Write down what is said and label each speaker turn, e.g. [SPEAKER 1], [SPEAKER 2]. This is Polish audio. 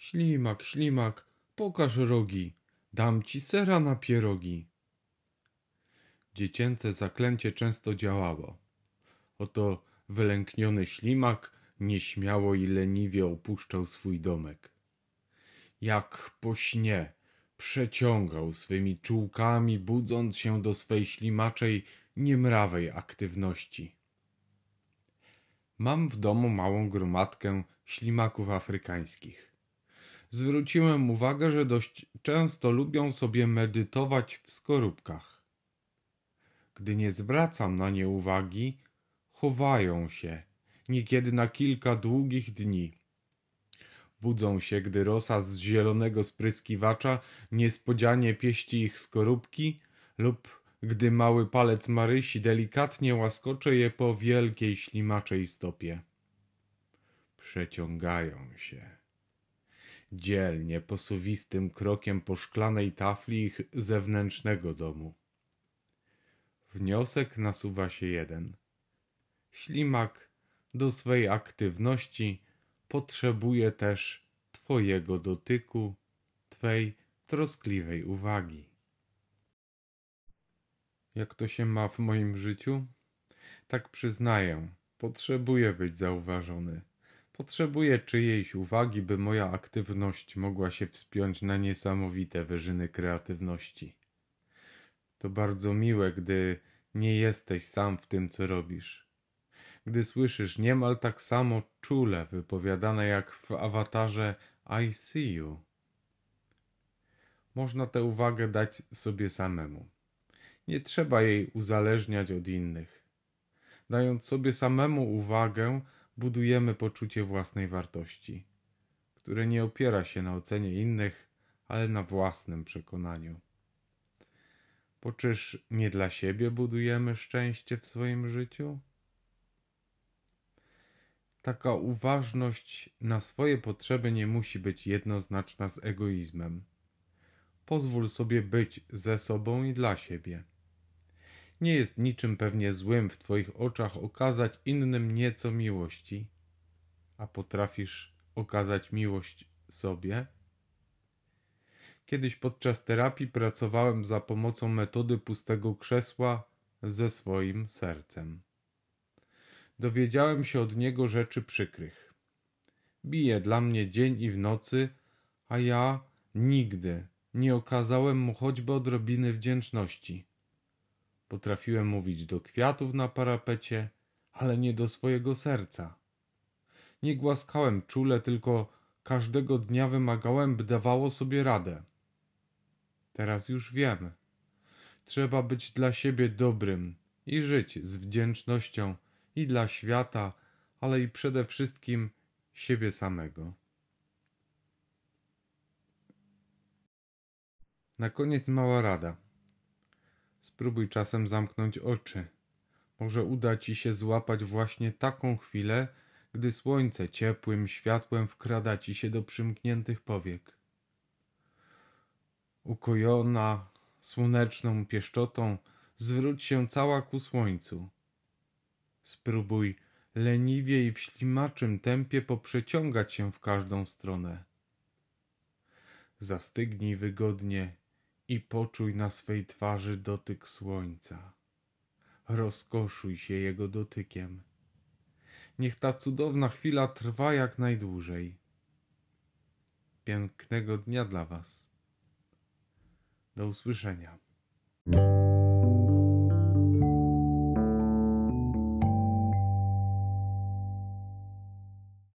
[SPEAKER 1] Ślimak, ślimak, pokaż rogi, dam ci sera na pierogi. Dziecięce zaklęcie często działało. Oto wylękniony ślimak nieśmiało i leniwie opuszczał swój domek. Jak po śnie przeciągał swymi czułkami, budząc się do swej ślimaczej, niemrawej aktywności. Mam w domu małą gromadkę ślimaków afrykańskich. Zwróciłem uwagę, że dość często lubią sobie medytować w skorupkach. Gdy nie zwracam na nie uwagi, chowają się, niekiedy na kilka długich dni. Budzą się, gdy rosa z zielonego spryskiwacza niespodzianie pieści ich skorupki lub gdy mały palec Marysi delikatnie łaskocze je po wielkiej ślimaczej stopie. Przeciągają się. Dzielnie, posuwistym krokiem po szklanej tafli ich zewnętrznego domu. Wniosek nasuwa się jeden. Ślimak do swej aktywności potrzebuje też Twojego dotyku, Twej troskliwej uwagi. Jak to się ma w moim życiu? Tak przyznaję, potrzebuję być zauważony. Potrzebuję czyjejś uwagi, by moja aktywność mogła się wspiąć na niesamowite wyżyny kreatywności. To bardzo miłe, gdy nie jesteś sam w tym, co robisz. Gdy słyszysz niemal tak samo czule wypowiadane jak w awatarze I see you. Można tę uwagę dać sobie samemu. Nie trzeba jej uzależniać od innych. Dając sobie samemu uwagę, budujemy poczucie własnej wartości, które nie opiera się na ocenie innych, ale na własnym przekonaniu. Bo czyż nie dla siebie budujemy szczęście w swoim życiu? Taka uważność na swoje potrzeby nie musi być jednoznaczna z egoizmem. Pozwól sobie być ze sobą i dla siebie. Nie jest niczym pewnie złym w Twoich oczach okazać innym nieco miłości, a potrafisz okazać miłość sobie? Kiedyś podczas terapii pracowałem za pomocą metody pustego krzesła ze swoim sercem. Dowiedziałem się od niego rzeczy przykrych. Bije dla mnie dzień i w nocy, a ja nigdy nie okazałem mu choćby odrobiny wdzięczności. Potrafiłem mówić do kwiatów na parapecie, ale nie do swojego serca. Nie głaskałem czule, tylko każdego dnia wymagałem, by dawało sobie radę. Teraz już wiem. Trzeba być dla siebie dobrym i żyć z wdzięcznością i dla świata, ale i przede wszystkim siebie samego. Na koniec mała rada. Spróbuj czasem zamknąć oczy. Może uda ci się złapać właśnie taką chwilę, gdy słońce ciepłym światłem wkrada ci się do przymkniętych powiek. Ukojona słoneczną pieszczotą, zwróć się cała ku słońcu. Spróbuj leniwie i w ślimaczym tempie poprzeciągać się w każdą stronę. Zastygnij wygodnie i poczuj na swej twarzy dotyk słońca. Rozkoszuj się jego dotykiem. Niech ta cudowna chwila trwa jak najdłużej. Pięknego dnia dla Was. Do usłyszenia.